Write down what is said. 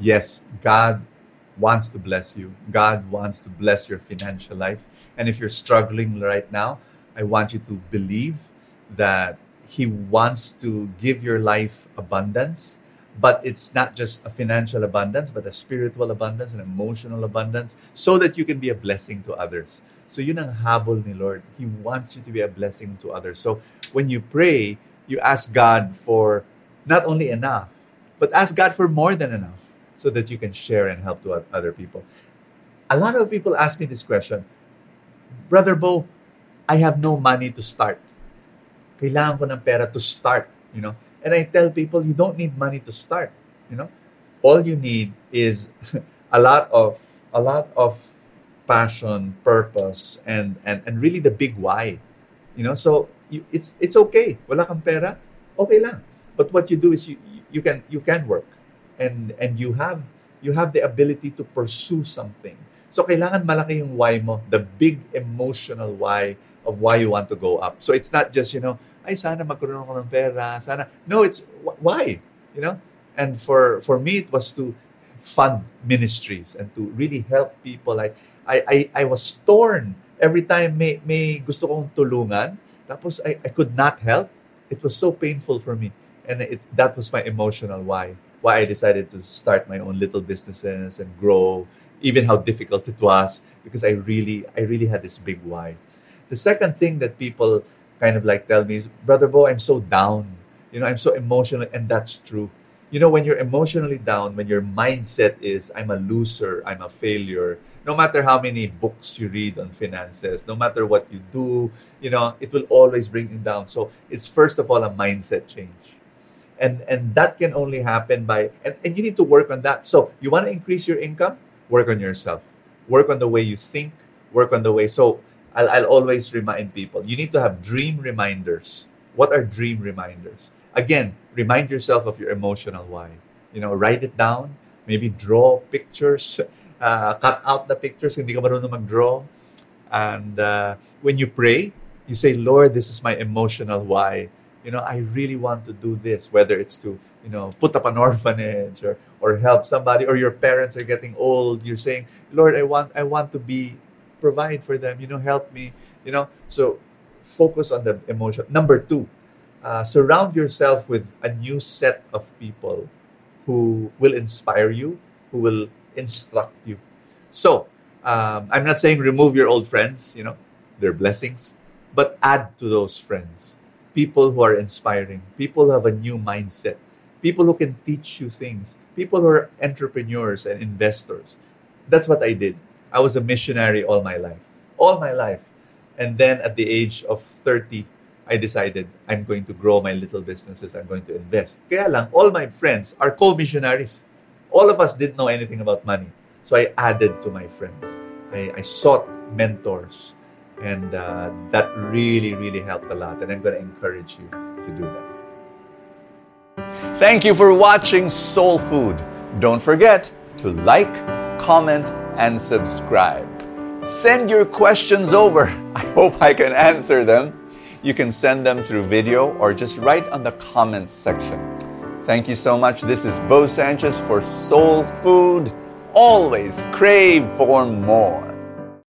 yes, God wants to bless you. God wants to bless your financial life. And if you're struggling right now, I want you to believe that He wants to give your life abundance. But it's not just a financial abundance, but a spiritual abundance, an emotional abundance, so that you can be a blessing to others. So yun ang habol ni Lord. He wants you to be a blessing to others. So when you pray, you ask God for not only enough, but ask God for more than enough so that you can share and help to other people. A lot of people ask me this question, Brother Bo, I have no money to start. Kailangan ko ng pera to start, you know. And I tell people, you don't need money to start, you know. All you need is a lot of a lot of passion, purpose, and and and really the big why, you know. So you, it's it's okay. Wala kang pera, okay lang. But what you do is you you can you can work, and and you have you have the ability to pursue something. So kailangan malaki yung why mo, the big emotional why of why you want to go up. So it's not just, you know, ay sana magkaroon ako ng pera, sana. No, it's why, you know? And for for me it was to fund ministries and to really help people. I I I, I was torn every time may may gusto kong tulungan, tapos I, I could not help. It was so painful for me. And it, that was my emotional why. Why I decided to start my own little businesses and grow even how difficult it was because I really I really had this big why. The second thing that people kind of like tell me is, Brother Bo, I'm so down. You know, I'm so emotional, and that's true. You know, when you're emotionally down, when your mindset is, I'm a loser, I'm a failure, no matter how many books you read on finances, no matter what you do, you know, it will always bring you down. So it's first of all a mindset change. And and that can only happen by and, and you need to work on that. So you want to increase your income? work on yourself. Work on the way you think work on the way so I'll, I'll always remind people you need to have dream reminders. What are dream reminders? Again remind yourself of your emotional why. You know write it down maybe draw pictures uh, cut out the pictures hindi ka marunong mag-draw. And uh, when you pray you say lord this is my emotional why you know i really want to do this whether it's to you know put up an orphanage or or help somebody or your parents are getting old you're saying lord i want i want to be provide for them you know help me you know? So focus on the emotion. Number two uh, surround yourself with a new set of people who will inspire you who will instruct you. So um, i'm not saying remove your old friends you know they're blessings but add to those friends people who are inspiring, people who have a new mindset, people who can teach you things, people who are entrepreneurs and investors. That's what I did. I was a missionary all my life, all my life. And then at the age of 30, I decided I'm going to grow my little businesses. I'm going to invest. Kaya lang, all my friends are co-missionaries. All of us didn't know anything about money. So I added to my friends. I, I sought mentors. And uh, that really, really helped a lot. And I'm going to encourage you to do that. Thank you for watching Soul Food. Don't forget to like, comment, and subscribe. Send your questions over. I hope I can answer them. You can send them through video or just write on the comments section. Thank you so much. This is Bo Sanchez for Soul Food. Always crave for more.